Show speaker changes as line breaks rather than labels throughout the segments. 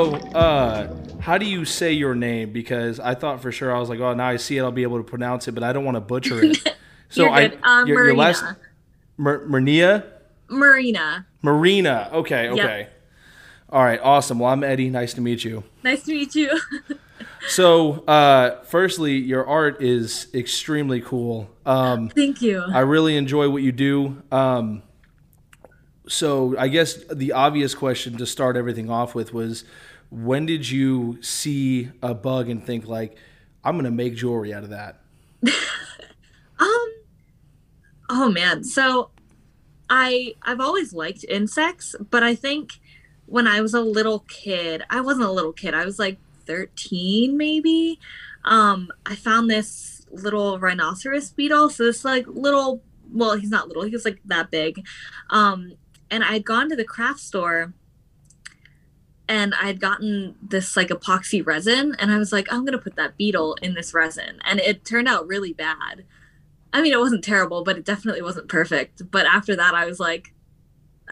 So, uh, how do you say your name? Because I thought for sure I was like, oh, now I see it, I'll be able to pronounce it, but I don't want to butcher it. So
You're good.
I,
Uh,
your, your last
Marina.
Marina,
Marina.
Marina. Okay, okay. All right, awesome. Well, I'm Eddie. Nice to meet you.
Nice to meet you.
So, uh, firstly, your art is extremely cool. Um,
Thank you.
I really enjoy what you do. Um, so, I guess the obvious question to start everything off with was, when did you see a bug and think like, I'm gonna make jewelry out of that?
Um Oh man. So I I've always liked insects, but I think when I was a little kid, I wasn't a little kid. I was like 13 maybe. Um I found this little rhinoceros beetle. So this like little well, he's not little. He was like that big. Um and I had gone to the craft store and I had gotten this like epoxy resin and I was like, I'm gonna put that beetle in this resin. And it turned out really bad. I mean, it wasn't terrible, but it definitely wasn't perfect. But after that, I was like,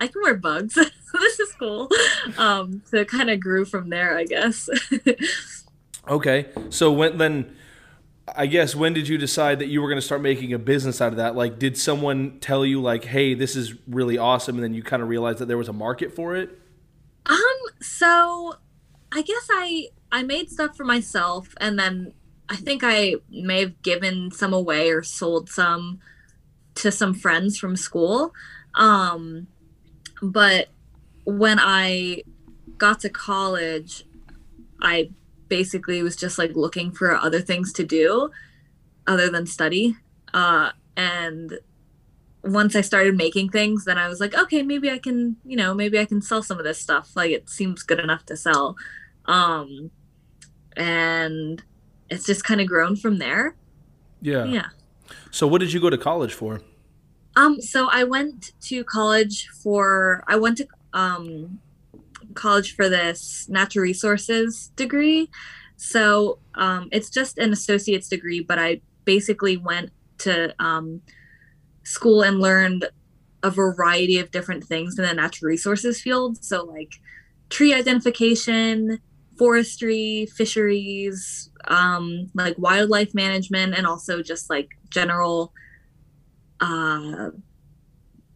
I can wear bugs. this is cool. Um, so it kind of grew from there, I guess.
Okay. So when then, I guess when did you decide that you were gonna start making a business out of that? Like, did someone tell you like, hey, this is really awesome, and then you kind of realized that there was a market for it?
um, so I guess I I made stuff for myself, and then I think I may have given some away or sold some to some friends from school. Um, but when I got to college, I basically was just like looking for other things to do other than study. Uh, and once I started making things, then I was like, okay, maybe I can, you know, maybe I can sell some of this stuff. Like it seems good enough to sell. Um, and it's just kind of grown from there.
Yeah.
Yeah.
So what did you go to college for?
Um, so I went to college for I went to um college for this natural resources degree. So um it's just an associate's degree, but I basically went to um school and learned a variety of different things in the natural resources field. So like tree identification, forestry, fisheries, um, like wildlife management, and also just like general uh,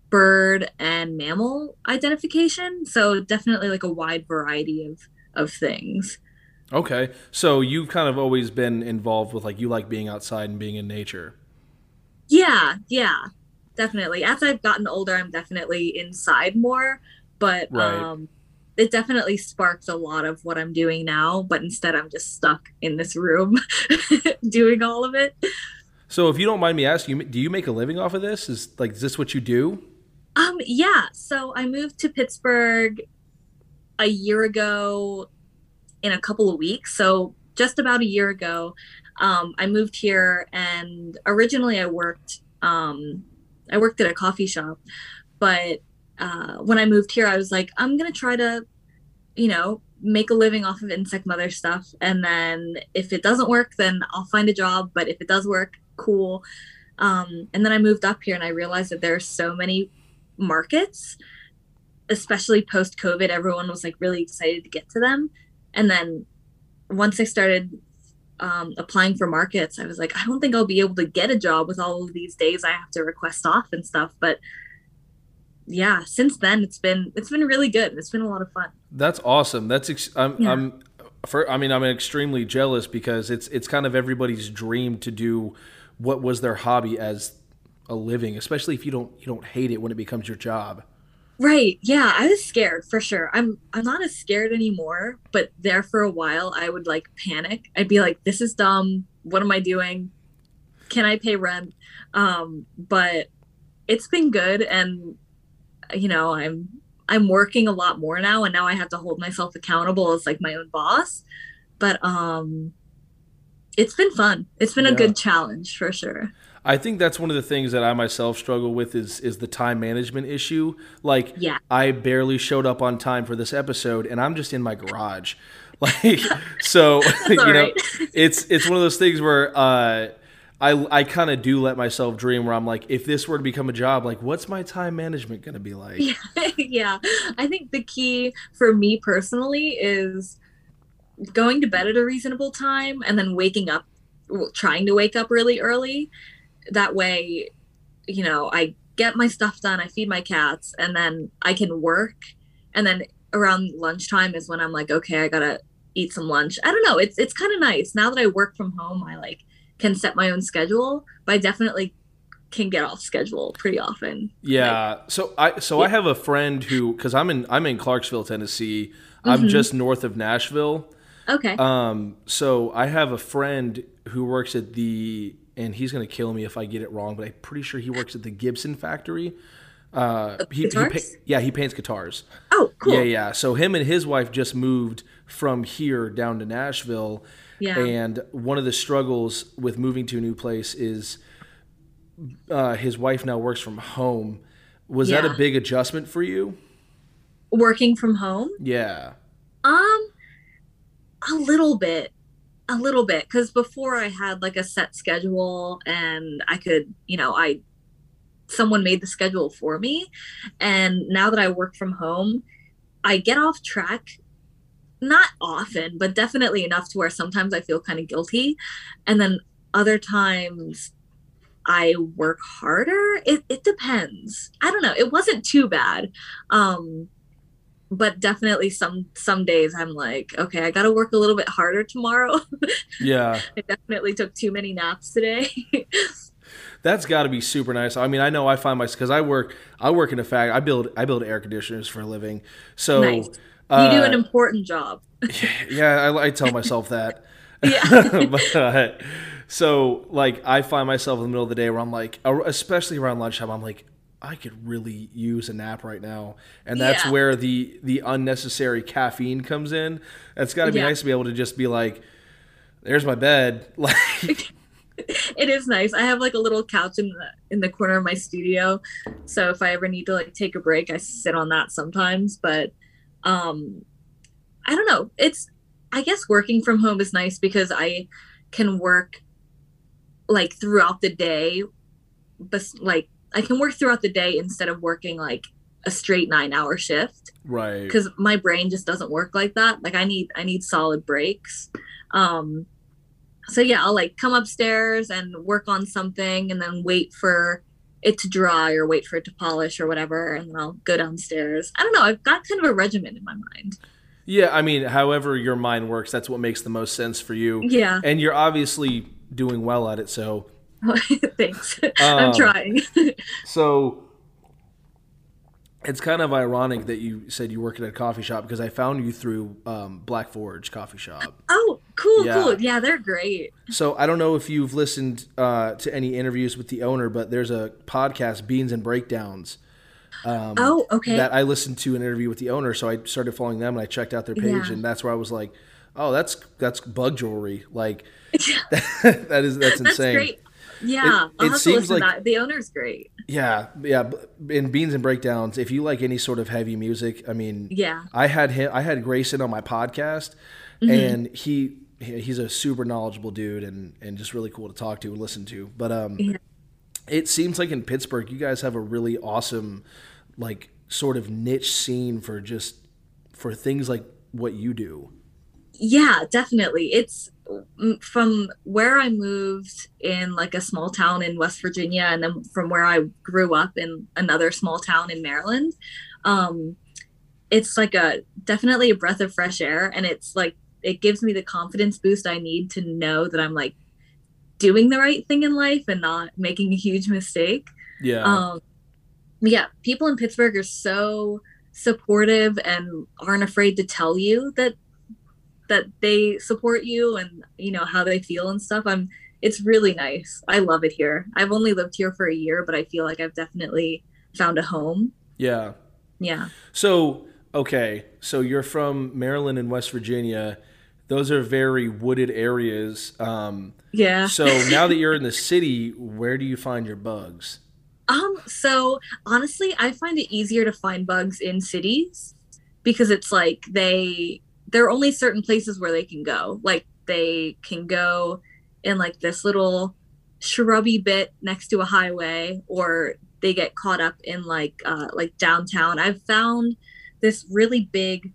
bird and mammal identification. So definitely like a wide variety of of things.
Okay. So you've kind of always been involved with like you like being outside and being in nature.
Yeah, yeah, definitely. As I've gotten older, I'm definitely inside more, but
Right.
um it definitely sparked a lot of what I'm doing now, but instead I'm just stuck in this room doing all of it.
So if you don't mind me asking, do you make a living off of this? Is like is this what you do?
Um, yeah. So I moved to Pittsburgh a year ago in a couple of weeks. So just about a year ago, um, I moved here and originally I worked um, I worked at a coffee shop, but uh, when I moved here, I was like, I'm gonna try to, you know, make a living off of insect mother stuff, and then if it doesn't work, then I'll find a job. But if it does work, cool. Um, and then I moved up here and I realized that there are so many markets, especially post COVID. Everyone was like really excited to get to them. And then once I started um, applying for markets, I was like, I don't think I'll be able to get a job with all of these days I have to request off and stuff. But yeah, since then it's been it's been really good. It's been a lot of fun.
That's awesome. That's ex- I'm
Yeah.
I'm for I mean I'm extremely jealous because it's it's kind of everybody's dream to do what was their hobby as a living, especially if you don't you don't hate it when it becomes your job.
Right. Yeah, I was scared for sure. I'm I'm not as scared anymore, but there for a while I would like panic. I'd be like this is dumb. What am I doing? Can I pay rent? Um but it's been good and you know, I'm I'm working a lot more now and now I have to hold myself accountable as like my own boss. But um it's been fun. It's been a good challenge for sure.
I think that's one of the things that I myself struggle with is is the time management issue. Like
Yeah.
I barely showed up on time for this episode and I'm just in my garage. Like so you know
right.
it's it's one of those things where uh I I kind of do let myself dream where I'm like, if this were to become a job, like, what's my time management going to be like?
Yeah, yeah. I think the key for me personally is going to bed at a reasonable time and then waking up, trying to wake up really early. That way, you know, I get my stuff done, I feed my cats, and then I can work. And then around lunchtime is when I'm like, okay, I gotta eat some lunch. I don't know. It's it's kind of nice now that I work from home. I like can set my own schedule, but I definitely can get off schedule pretty often.
Yeah. Like, so I so yeah. I have a friend who because I'm in I'm in Clarksville, Tennessee. I'm mm-hmm. just north of Nashville.
Okay.
Um. So I have a friend who works at the and he's gonna kill me if I get it wrong, but I'm pretty sure he works at the Gibson factory. Uh, he, he yeah, he paints guitars.
Oh, cool.
Yeah, yeah. So him and his wife just moved from here down to Nashville.
Yeah.
And one of the struggles with moving to a new place is uh, his wife now works from home. Was yeah. that a big adjustment for you?
Working from home?
Yeah.
Um, a little bit a little bit because before I had like a set schedule and I could, you know, I someone made the schedule for me. And now that I work from home, I get off track not often, but definitely enough to where sometimes I feel kind of guilty. And then other times I work harder. It, it depends. I don't know. It wasn't too bad. Um, but definitely some some days I'm like, okay, I got to work a little bit harder tomorrow.
Yeah.
I definitely took too many naps today.
That's got to be super nice. I mean, I know I find myself because I work I work in a fact I build I build air conditioners for a living. So
nice. Uh, you do an important job.
yeah, I, I, tell myself that.
Yeah.
but, so like I find myself in the middle of the day where I'm like, especially around lunchtime, I'm like, I could really use a nap right now, and that's yeah. where the the unnecessary caffeine comes in. It's got to be yeah. nice to be able to just be like, "There's my bed." Like,
it is nice. I have like a little couch in the in the corner of my studio, so if I ever need to like take a break, I sit on that sometimes. But um, I don't know. It's I guess working from home is nice because I can work like throughout the day, but like I can work throughout the day instead of working like a straight nine hour shift.
Right.
Because my brain just doesn't work like that. Like i need i need solid breaks. Um so yeah i'll like come upstairs and work on something and then wait for it to dry or wait for it to polish or whatever and then i'll go downstairs. I don't know i've got kind of a regimen in my mind.
Yeah i mean however your mind works that's what makes the most sense for you.
Yeah.
And you're obviously doing well at it so
thanks i'm um, trying
so it's kind of ironic that you said you work at a coffee shop because I found you through um, Black Forge Coffee Shop.
Oh, cool, yeah. cool. Yeah, they're great.
So I don't know if you've listened uh, to any interviews with the owner, but there's a podcast, Beans and Breakdowns.
Um, oh, okay.
That I listened to an interview with the owner, so I started following them and I checked out their page, yeah. and that's where I was like, "Oh, that's that's bug jewelry." Like that, that is that's insane. That's
yeah, it, it seems like that. the owner's great.
Yeah, yeah. In Beans and Breakdowns, if you like any sort of heavy music, I mean,
yeah,
I had him, I had Grayson on my podcast, mm-hmm. and he he's a super knowledgeable dude and and just really cool to talk to and listen to. But um, yeah. it seems like in Pittsburgh, you guys have a really awesome, like, sort of niche scene for just for things like what you do.
Yeah, definitely. It's from where I moved in like a small town in West Virginia, and then from where I grew up in another small town in Maryland, um, it's like a definitely a breath of fresh air, and it's like it gives me the confidence boost I need to know that I'm like doing the right thing in life and not making a huge mistake.
Yeah.
Um, yeah, people in Pittsburgh are so supportive and aren't afraid to tell you that that they support you and you know how they feel and stuff i'm it's really nice. I love it here. I've only lived here for a year but i feel like i've definitely found a home.
Yeah.
Yeah.
So okay. So you're from maryland and west virginia. Those are very wooded areas. Um
yeah.
so now that you're in the city where do you find your bugs?
Um so honestly i find it easier to find bugs in cities because it's like they there are only certain places where they can go. Like they can go in like this little shrubby bit next to a highway or they get caught up in like uh, like downtown. I've found this really big.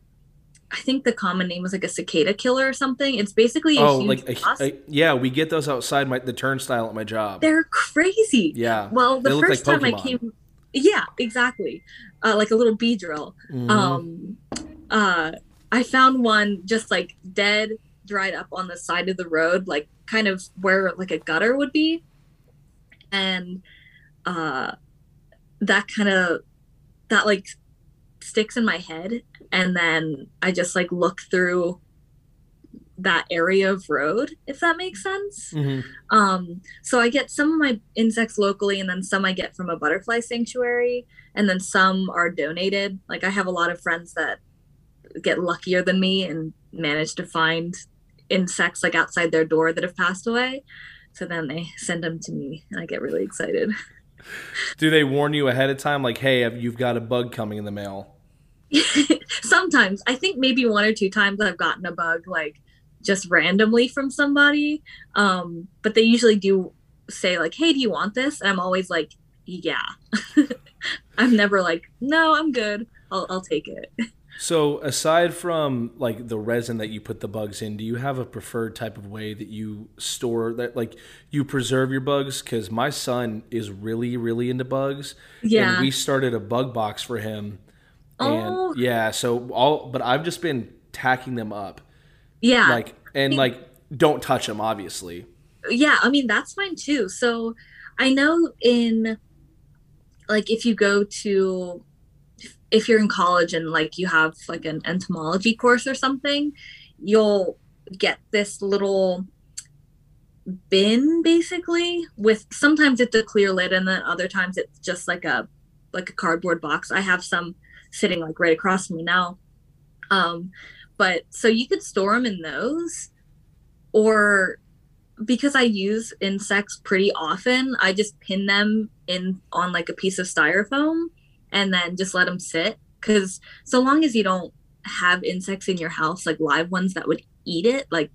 I think the common name was like a cicada killer or something. It's basically a
oh,
huge
like a, a- yeah, we get those outside my the turnstile at my job.
They're crazy.
yeah.
Well, the first
like
time I came, yeah, exactly, uh, like a little bee drill.
Mhm.
Um, uh, I found one just like dead, dried up on the side of the road, like kind of where like a gutter would be, and uh, that kind of that like sticks in my head, and then I just like look through that area of road, if that makes sense.
Mhm.
Um, so I get some of my insects locally, and then some I get from a butterfly sanctuary, and then some are donated. Like I have a lot of friends that get luckier than me and manage to find insects like outside their door that have passed away. So then they send them to me, and I get really excited.
Do they warn you ahead of time, like, hey, you've got a bug coming in the mail?
Sometimes I think maybe one or two times I've gotten a bug like just randomly from somebody. Um, but they usually do say like, "Hey, do you want this?" And I'm always like, "Yeah." I'm never like, "No, I'm good. I'll I'll take it."
So, aside from like the resin that you put the bugs in, do you have a preferred type of way that you store that, like you preserve your bugs? Because my son is really, really into bugs,
Yeah.
and we started a bug box for him. And
Oh.
yeah, so all, but I've just been tacking them up,
yeah.
like and like don't touch them, obviously.
yeah i mean that's fine too so i know in like if you go to if you're in college and like you have like an entomology course or something you'll get this little bin basically with sometimes it's a clear lid and then other times it's just like a like a cardboard box. I have some sitting like right across from me now. Um but so you could store them in those or because I use insects pretty often, I just pin them in on like a piece of styrofoam and then just let them sit. Because so long as you don't have insects in your house, like live ones that would eat it, like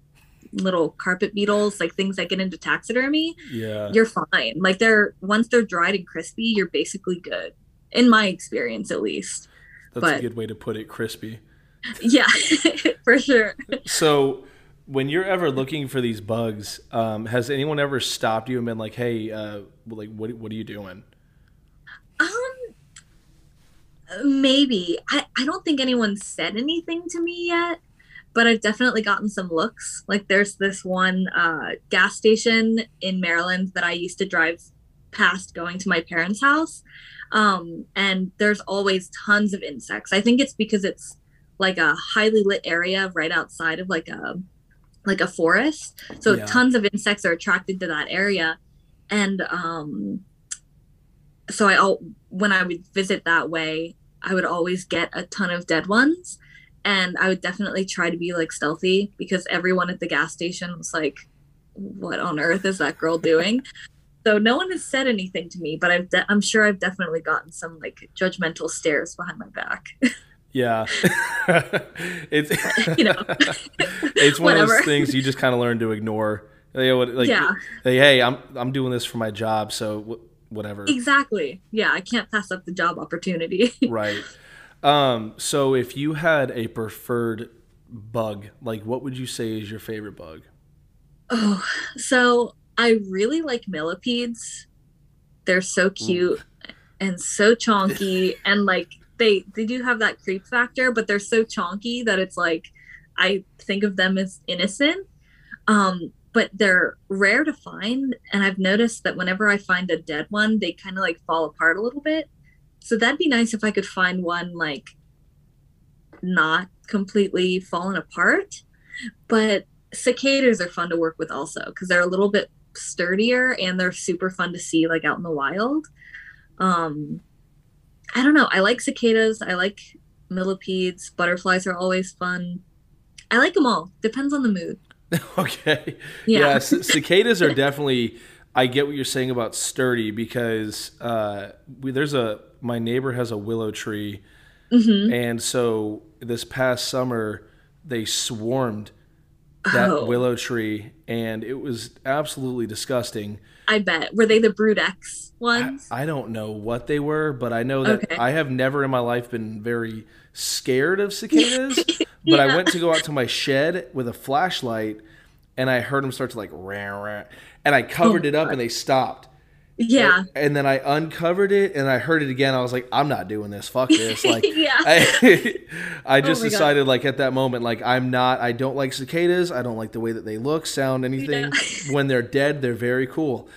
little carpet beetles, like things that get into taxidermy,
Yeah.
you're fine. Like they're once they're dried and crispy, you're basically good. In my experience, at least.
That's a good way to put it, crispy.
Yeah, for sure.
So, when you're ever looking for these bugs, um, has anyone ever stopped you and been like, "Hey, uh, like, what what are you doing?"
Um, maybe. I, I don't think anyone said anything to me yet, but I've definitely gotten some looks. Like there's this one uh, gas station in Maryland that I used to drive past going to my parents' house. Um, and there's always tons of insects. I think it's because it's like a highly lit area right outside of like a like a forest. So
Yeah.
tons of insects are attracted to that area. And um so I when I would visit that way, I would always get a ton of dead ones. And I would definitely try to be like stealthy because everyone at the gas station was like, "What on earth is that girl doing?" so no one has said anything to me, but I've de- I'm sure I've definitely gotten some like judgmental stares behind my back.
Yeah, it's
You know.
it's one of those things you just kind of learn to ignore. They would like,
Yeah.
hey, I'm I'm doing this for my job, so whatever.
exactly. Yeah, I can't pass up the job opportunity.
right. Um. So, if you had a preferred bug, like, what would you say is your favorite bug?
Oh, so I really like millipedes. They're so cute and so chonky and like they they do have that creep factor, but they're so chonky that it's like I think of them as innocent. Um, but they're rare to find and I've noticed that whenever I find a dead one, they kind of like fall apart a little bit. So that'd be nice if I could find one like not completely fallen apart. But cicadas are fun to work with also because they're a little bit sturdier and they're super fun to see like out in the wild. Um, I don't know. I like cicadas. I like millipedes. Butterflies are always fun. I like them all. Depends on the mood.
okay.
Yeah.
Yeah, c- cicadas are definitely. I get what you're saying about sturdy because uh, we, there's a my neighbor has a willow tree,
hmm
and so this past summer they swarmed that
Oh.
willow tree, and it was absolutely disgusting.
I bet. Were they the Brood X
I,
ones?
I don't know what they were, but I know that
Okay.
I have never in my life been very scared of cicadas. But I went to go out to my shed with a flashlight, and I heard them start to like rah, rah, and I oh, covered
Oh,
it up,
God.
and they stopped.
yeah.
And then I uncovered it, and I heard it again. I was like, I'm not doing this. Fuck this. Like,
Yeah.
I, I oh just
Oh my God.
decided, like at that moment, like I'm not. I don't like cicadas. I don't like the way that they look, sound, anything.
Yeah.
when they're dead, they're very cool.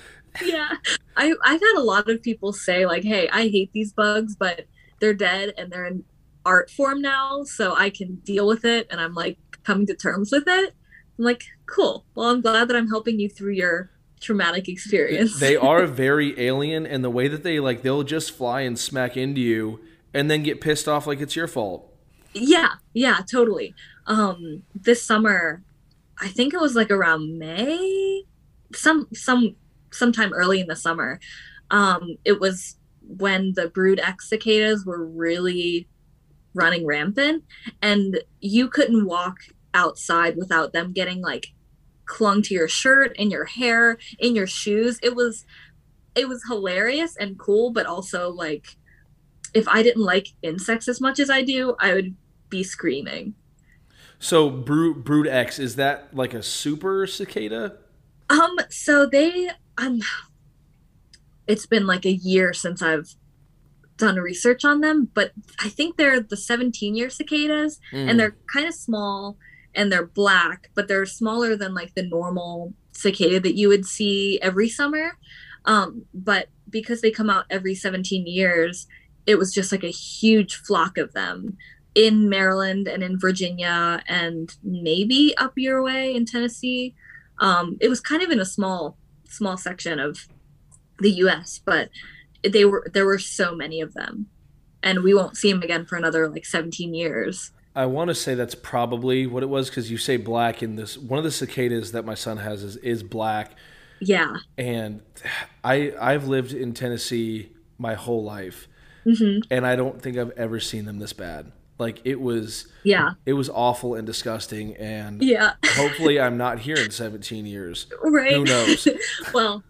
yeah. I, I've had a lot of people say, like, hey, I hate these bugs, but they're dead and they're in art form now, so I can deal with it. And I'm like coming to terms with it. I'm like, cool. Well, I'm glad that I'm helping you through your traumatic experience.
they are very alien and the way that they like they'll just fly and smack into you and then get pissed off like it's your fault
Yeah, yeah, totally. Um, this summer, I think it was like around May, some some sometime early in the summer. Um, it was when the brood X cicadas were really running rampant, and you couldn't walk outside without them getting like clung to your shirt, in your hair, in your shoes. It was it was hilarious and cool, but also like if I didn't like insects as much as I do, I would be screaming.
so brood, brood x is that like a super cicada
Um, so they um it's been like a year since I've done research on them, but I think they're the 17 year cicadas
Mm.
and they're kind of small and they're black, but they're smaller than like the normal cicada that you would see every summer. Um, but because they come out every 17 years, it was just like a huge flock of them in Maryland and in Virginia and maybe up your way in Tennessee. Um, it was kind of in a small, small section of the U.S., but they were there were so many of them, and we won't see them again for another like 17 years.
i want to say that's probably what it was because you say black in this one of the cicadas that my son has is, is black
Yeah.
and i i've lived in tennessee my whole life
hmm
and i don't think i've ever seen them this bad like it was
Yeah.
it was awful and disgusting and
Yeah.
hopefully i'm not here in 17 years
right.
Who knows?
well,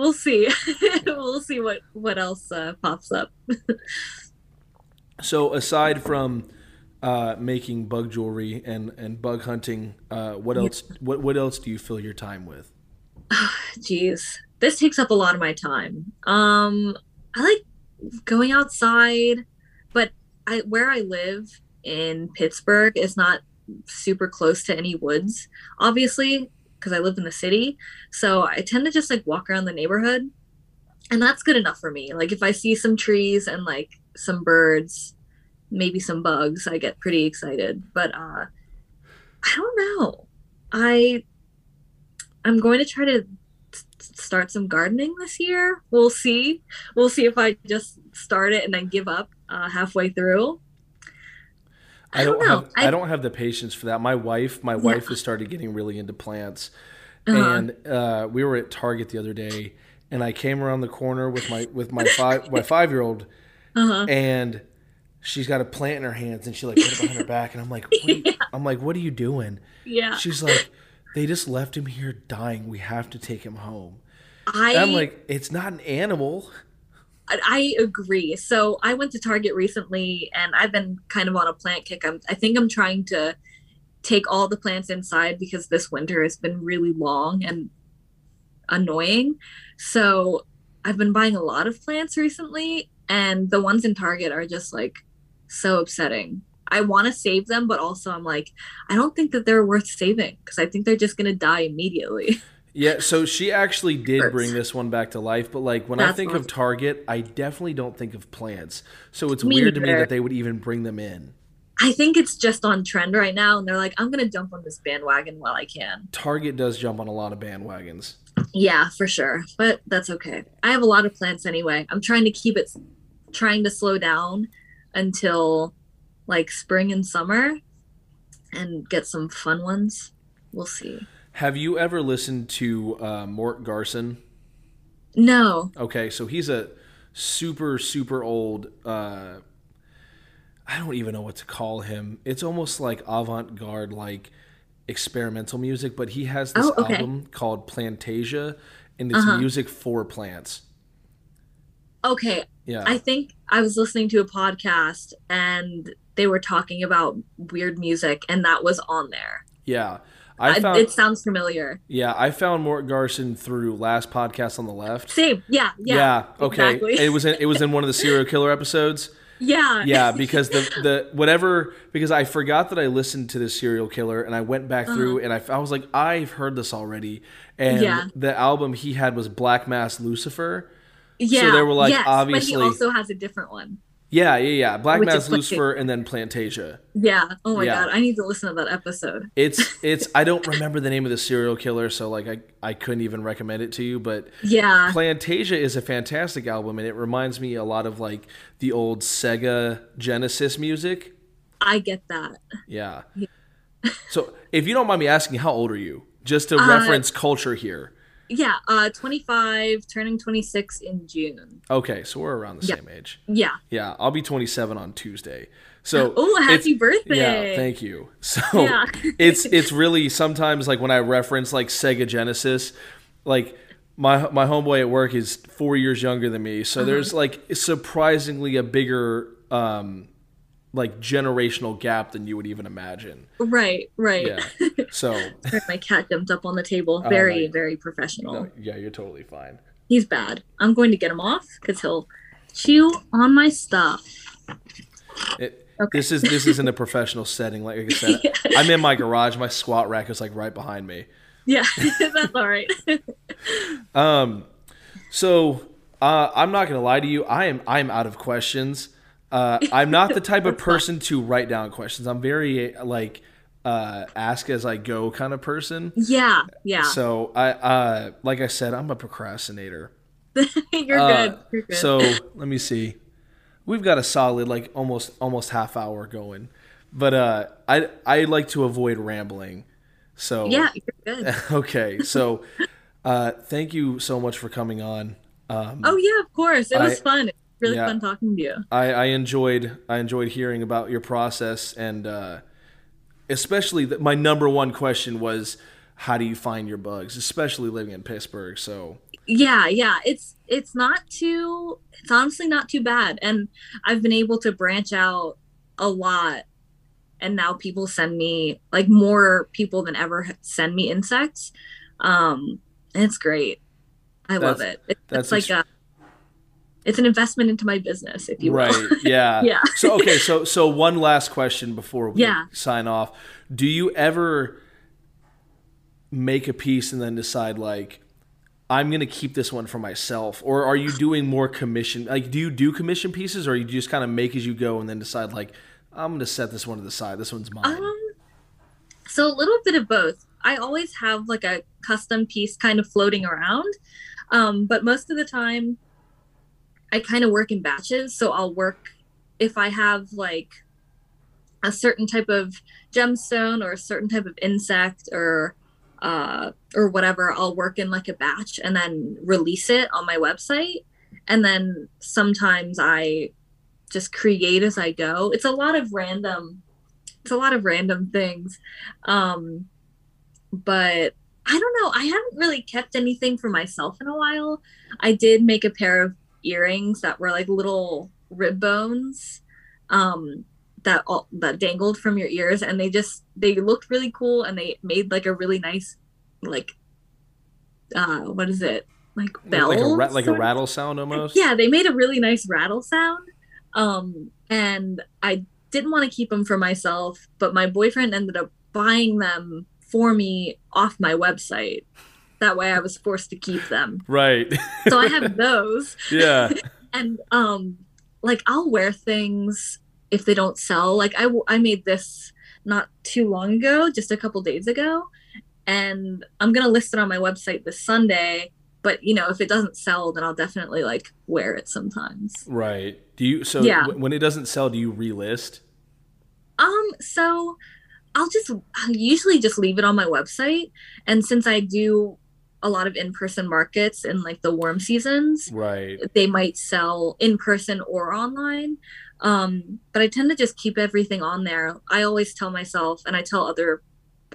we'll see. we'll see what what else uh, pops up.
So aside from uh, making bug jewelry and, and bug hunting, uh, what else? What what else do you fill your time with?
Jeez, this takes up a lot of my time. Um, I like going outside, but I where I live in Pittsburgh is not super close to any woods, obviously, because I live in the city. So I tend to just like walk around the neighborhood, and that's good enough for me. Like if I see some trees and like some birds, maybe some bugs, I get pretty excited. But uh, I don't know. I I'm going to try to start some gardening this year. We'll see. We'll see if I just start it and then give up uh, halfway through.
I don't,
know.
have I, don't have the patience for that. My wife, my wife has started getting really into plants,
Uh-huh.
and uh, we were at Target the other day, and I came around the corner with my with my five my five year old,
Uh-huh.
and she's got a plant in her hands, and she like put it behind her back, and I'm like, what are you- I'm like, what are you doing?
Yeah.
She's like, they just left him here dying. We have to take him home.
I
And I'm like, it's not an animal.
I agree. So I went to Target recently and I've been kind of on a plant kick. I'm, I think I'm trying to take all the plants inside because this winter has been really long and annoying. So I've been buying a lot of plants recently and the ones in Target are just like so upsetting. I want to save them, but also I'm like, I don't think that they're worth saving because I think they're just going to die immediately.
Yeah, so she actually did bring this one back to life, but like when I think of. Target, I definitely don't think of plants. So it's
Me
weird to me that they would even bring them in.
I think it's just on trend right now and they're like, I'm going to jump on this bandwagon while I can.
Target does jump on a lot of bandwagons.
Yeah, for sure. But that's okay. I have a lot of plants anyway. I'm trying to keep it trying to slow down until like spring and summer and get some fun ones. We'll see.
Have you ever listened to uh, Mort Garson?
No.
Okay, so he's a super super old. Uh, I don't even know what to call him. It's almost like avant garde, like experimental music, but he has this
Oh, okay.
album called Plantasia, and it's
Uh-huh.
music for plants.
Okay,
Yeah,
I think I was listening to a podcast and they were talking about weird music, and that was on there.
yeah. I found
it sounds familiar.
yeah, I found Mort Garson through last podcast on the left.
Same. Yeah. Yeah.
yeah okay.
exactly.
It was in, it was in one of the serial killer episodes.
Yeah.
Yeah, because the the whatever because I forgot that I listened to this serial killer and I went back through and I, I was like I've heard this already and
Uh-huh. Yeah.
the album he had was Black Mass Lucifer.
Yeah.
So they were like,
yes,
obviously-
But he also has a different one.
Yeah, yeah, yeah. Black Mass
like-
Lucifer and then Plantasia.
Yeah. Oh my
Yeah.
god, I need to listen to that episode.
It's it's I don't remember the name of the serial killer, so like I I couldn't even recommend it to you, but
Yeah.
Plantasia is a fantastic album and it reminds me a lot of like the old Sega Genesis music.
I get that.
Yeah. so if you don't mind me asking, how old are you? Just to
Uh,
reference culture here.
Yeah. Uh, 25, turning 26 in June.
Okay, so we're around the
Yeah.
same age.
Yeah.
Yeah, I'll be 27 on Tuesday. So
Oh, happy birthday!
Yeah, thank you. So
Yeah.
it's it's really sometimes like when I reference like Sega Genesis, like my my homeboy at work is four years younger than me,
Uh-huh.
so there's like surprisingly a bigger um like generational gap than you would even imagine.
Right. Right.
Yeah. So
my cat jumped up on the table. Very,
my-
very professional.
no, yeah, you're totally fine.
He's bad. I'm going to get him off because he'll chew on my stuff.
It,
Okay.
This is this isn't a professional setting. Like I said, I'm in my garage. My squat rack is like right behind me.
Yeah, that's all right.
Um, so uh, I'm not gonna lie to you. I am I am out of questions. Uh, I'm not the type of person to write down questions. I'm very like uh, ask as I go kind of person.
yeah, yeah.
So I uh, like I said, I'm a procrastinator.
You're
Uh,
good. You're good.
So let me see. We've got a solid like almost almost half hour going, but uh, I I like to avoid rambling. So
yeah, you're good.
okay. So uh, thank you so much for coming on. Um,
Oh yeah, of course. It was
I-
fun. It really
yeah.
fun talking to you.
I, I enjoyed I enjoyed hearing about your process and uh, especially the, my number one question was how do you find your bugs, especially living in Pittsburgh. So
Yeah, yeah. It's it's not too it's honestly not too bad. And I've been able to branch out a lot and now people send me like more people than ever send me insects. Um and it's great. I love it. It's,
that's
it's like a it's an investment into my business, if you will.
right, yeah,
Yeah.
so okay, so so one last question before we
Yeah.
sign off: Do you ever make a piece and then decide like? I'm gonna keep this one for myself, or are you doing more commission? Like, do you do commission pieces, or you just kind of make as you go and then decide like, I'm gonna set this one to the side. This one's mine.
Um, so a little bit of both. I always have like a custom piece kind of floating around, um, but most of the time, I kind of work in batches. So I'll work if I have like a certain type of gemstone or a certain type of insect or uh, or whatever. I'll work in like a batch and then release it on my website. And then sometimes I just create as I go. It's a lot of random it's a lot of random things. Um but I don't know. I haven't really kept anything for myself in a while. I did make a pair of earrings that were like little rib bones um that all that dangled from your ears and they just they looked really cool and they made like a really nice like uh what is it? Like bell.
like a ra- like a rattle sound almost.
Yeah, they made a really nice rattle sound. Um, and I didn't want to keep them for myself, but my boyfriend ended up buying them for me off my website. That way I was forced to keep them.
Right.
So I have those.
yeah.
And um like I'll wear things if they don't sell. Like I I made this not too long ago, just a couple days ago, and I'm going to list it on my website this Sunday, but you know, if it doesn't sell, then I'll definitely like wear it sometimes.
Right. Do you so
Yeah.
w- when it doesn't sell, do you relist?
Um, so I'll just I'll usually just leave it on my website. And since I do a lot of in-person markets in like the warm seasons,
Right.
they might sell in person or online. Um, but I tend to just keep everything on there. I always tell myself and I tell other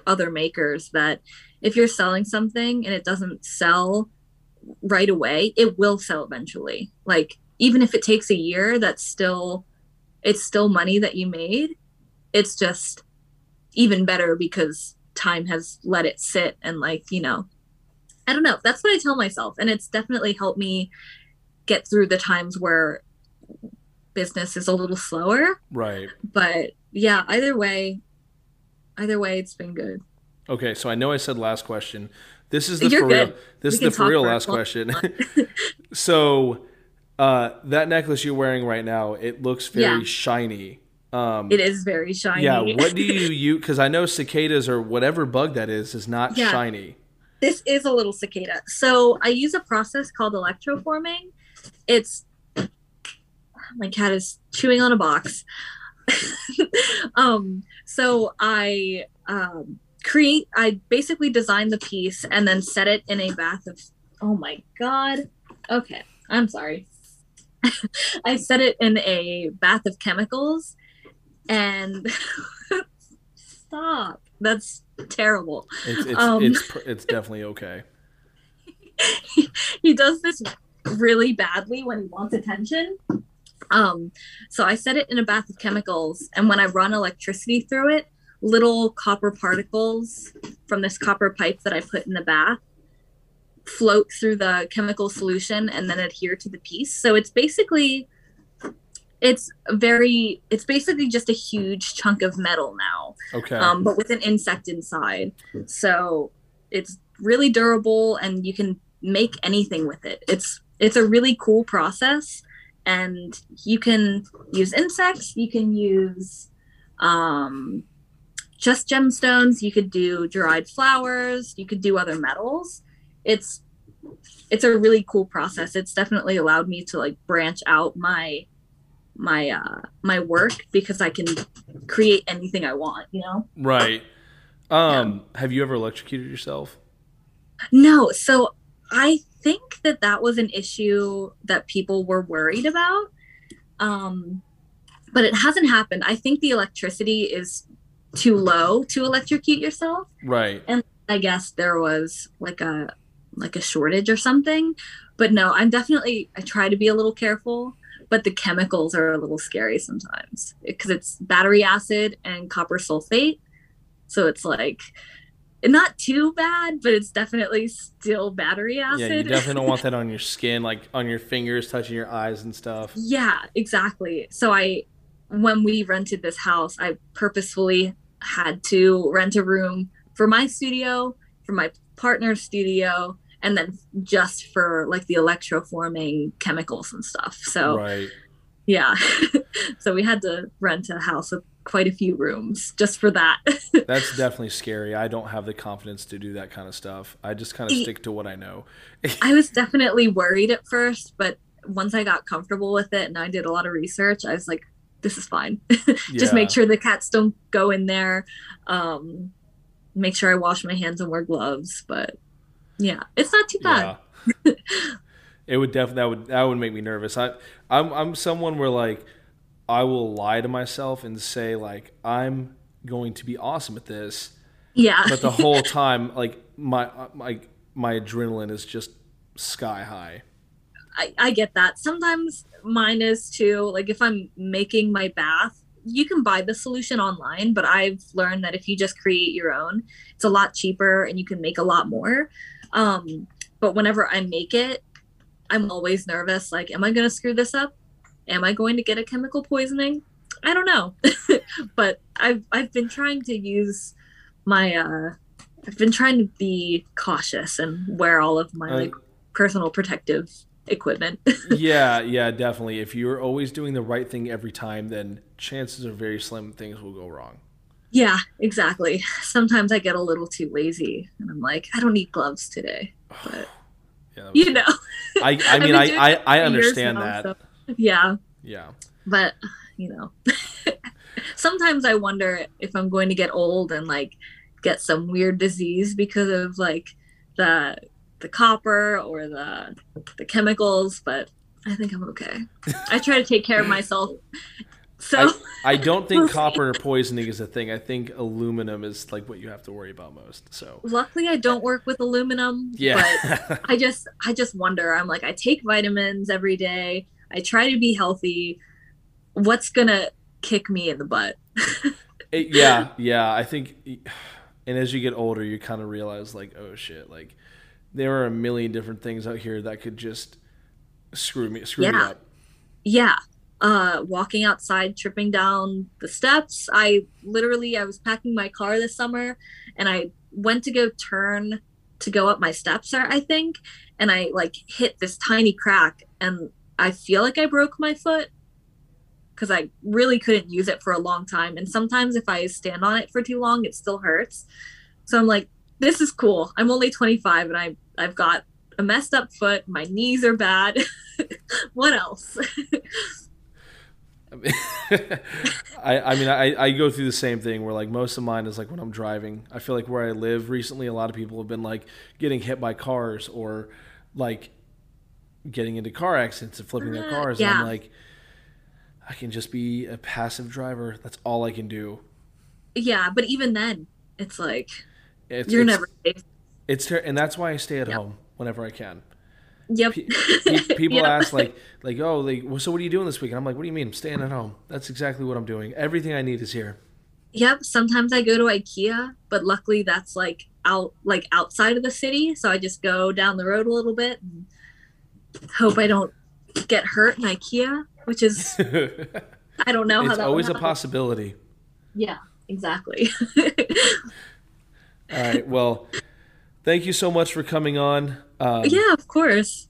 other makers that if you're selling something and it doesn't sell right away, it will sell eventually. Like even if it takes a year, that's still it's still money that you made. It's just even better because time has let it sit and like, you know, I don't know. That's what I tell myself and it's definitely helped me get through the times where business is a little slower.
Right.
But yeah, either way, either way, it's been good.
Okay, so I know I said last question. This is the
You're
for
good.
real. This
We
is the for real
for
last question. so, uh, that necklace you're wearing right now, it looks very
Yeah.
shiny. Um,
It is very shiny.
yeah. What do you use? Because I know cicadas or whatever bug that is is not
Yeah.
shiny.
This is a little cicada. So I use a process called electroforming. It's my cat is chewing on a box. um, so I um, create. I basically design the piece and then set it in a bath of. Oh my god. Okay, I'm sorry. I set it in a bath of chemicals, and stop. That's terrible.
It's it's
Um.
it's it's definitely okay.
he does this really badly when he wants attention. Um, so I set it in a bath of chemicals, and when I run electricity through it, little copper particles from this copper pipe that I put in the bath float through the chemical solution and then adhere to the piece. So it's basically it's very it's basically just a huge chunk of metal now
Okay.
um, but with an insect inside. So it's really durable, and you can make anything with it. It's it's a really cool process, and you can use insects. You can use um, just gemstones. You could do dried flowers. You could do other metals. It's it's a really cool process. It's definitely allowed me to like branch out my my uh my work because I can create anything I want, you know?
right. Um, have you ever electrocuted yourself?
No, so I think that that was an issue that people were worried about. Um but it hasn't happened. I think the electricity is too low to electrocute yourself.
Right.
And I guess there was like a like a shortage or something. But no, I'm definitely I try to be a little careful, but the chemicals are a little scary sometimes because it's battery acid and copper sulfate. So it's like not too bad, but it's definitely still battery acid.
Yeah, you definitely don't want that on your skin, like on your fingers, touching your eyes and stuff.
Yeah, exactly. So I when we rented this house, I purposefully had to rent a room for my studio, for my partner's studio, and then just for like the electroforming chemicals and stuff. So
Right.
yeah. so we had to rent a house with quite a few rooms just for that.
That's definitely scary. I don't have the confidence to do that kind of stuff. I just kind of stick to what I know.
I was definitely worried at first, but once I got comfortable with it and I did a lot of research, I was like, this is fine. just
Yeah.
make sure the cats don't go in there. Um, make sure I wash my hands and wear gloves. But yeah, it's not too bad.
Yeah. it would definitely that would that would make me nervous. I I'm I'm someone where like I will lie to myself and say like I'm going to be awesome at this,
Yeah.
but the whole time like my my my adrenaline is just sky high.
I, I get that. Sometimes mine is too. Like if I'm making my bath, you can buy the solution online, but I've learned that if you just create your own, it's a lot cheaper and you can make a lot more. Um, but whenever I make it, I'm always nervous. Like, am I going to screw this up? Am I going to get a chemical poisoning? I don't know. but I've I've been trying to use my uh I've been trying to be cautious and wear all of my
Uh,
like personal protective equipment.
yeah, yeah, definitely. If you're always doing the right thing every time, then chances are very slim things will go wrong.
Yeah, exactly. Sometimes I get a little too lazy and I'm like, I don't need gloves today. But
Yeah,
you know,
I, I mean, I, I, I
it for years
understand
now,
that.
so- yeah.
Yeah.
But you know, sometimes I wonder if I'm going to get old and like get some weird disease because of like the the copper or the the chemicals, but I think I'm okay. I try to take care of myself So
I, I don't think copper poisoning is a thing. I think aluminum is like what you have to worry about most. So
luckily I don't work with aluminum.
Yeah, But
I just I just wonder. I'm like I take vitamins every day. I try to be healthy. What's gonna kick me in the butt?
It- yeah, yeah. I think, and as you get older, you kind of realize like, oh shit, like there are a million different things out here that could just screw me, screw me
Yeah.
up.
yeah uh walking outside tripping down the steps. I literally i was packing my car this summer and i went to go turn to go up my steps i think and i like hit this tiny crack and i feel like i broke my foot because i really couldn't use it for a long time and sometimes if i stand on it for too long it still hurts. So i'm like this is cool. I'm only 25 and i i've got a messed up foot. My knees are bad. What else
I, I mean, I, I go through the same thing where like most of mine is like when I'm driving. I feel like where I live recently, a lot of people have been like getting hit by cars or like getting into car accidents and flipping their
Uh,
cars. And. I'm like, I can just be a passive driver. That's all I can do.
Yeah, but even then, it's like
It's,
you're
it's,
never safe.
It's ter- and that's why I stay at
Yep.
home whenever I can.
Yep.
Pe- pe- people
Yep.
ask like like oh like well, so what are you doing this week? And I'm like, what do you mean? I'm staying at home. That's exactly what I'm doing. Everything I need is here.
Yep. Sometimes I go to IKEA, but luckily that's like out like outside of the city, so I just go down the road a little bit and hope I don't get hurt in IKEA, which is I don't know how
it's
that
always a possibility.
Yeah, exactly.
All right. Well, thank you so much for coming on. Um,
yeah, of course.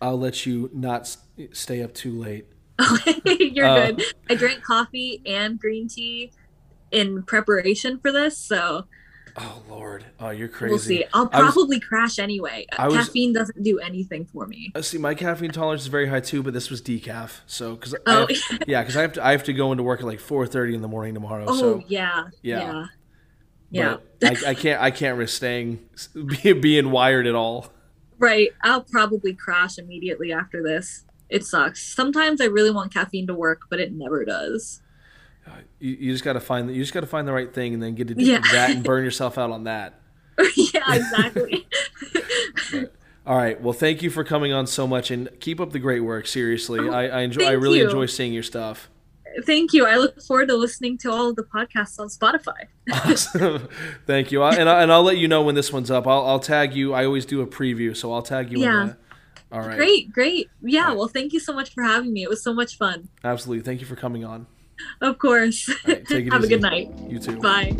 I'll let you not s- stay up too late.
You're
Uh,
good. I drank coffee and green tea in preparation for this, so
Oh Lord. Oh, you're crazy.
we'll see. I'll
I was-
probably crash anyway.
Was-
Caffeine doesn't do anything for me.
Uh, See, my caffeine tolerance is very high too, but this was decaf. So, because
Oh,
yeah, because I have to, I have to go into work at like 4:30 in the morning tomorrow.
oh
so,
yeah,
yeah.
yeah, yeah.
I, I can't, I can't risk staying, being wired at all.
Right. I'll probably crash immediately after this. It sucks. Sometimes I really want caffeine to work, but it never does.
Uh, you, you just got to find, the, you just got to find the right thing, and then get addicted
Yeah.
that and burn yourself out on that.
yeah, exactly.
All right. Well, thank you for coming on so much, and keep up the great work. Seriously,
Oh,
I, I enjoy, I really
you.
enjoy seeing your stuff.
Thank you. I look forward to listening to all of the podcasts on Spotify.
Awesome. Thank you. I, and, I, and I'll let you know when this one's up. I'll, I'll tag you. I always do a preview, so I'll tag you.
Yeah.
In all right.
Great, great. Yeah,
right.
well, thank you so much for having me. It was so much fun.
Absolutely. Thank you for coming on.
Of course.
Right,
Have a good night.
You too.
Bye.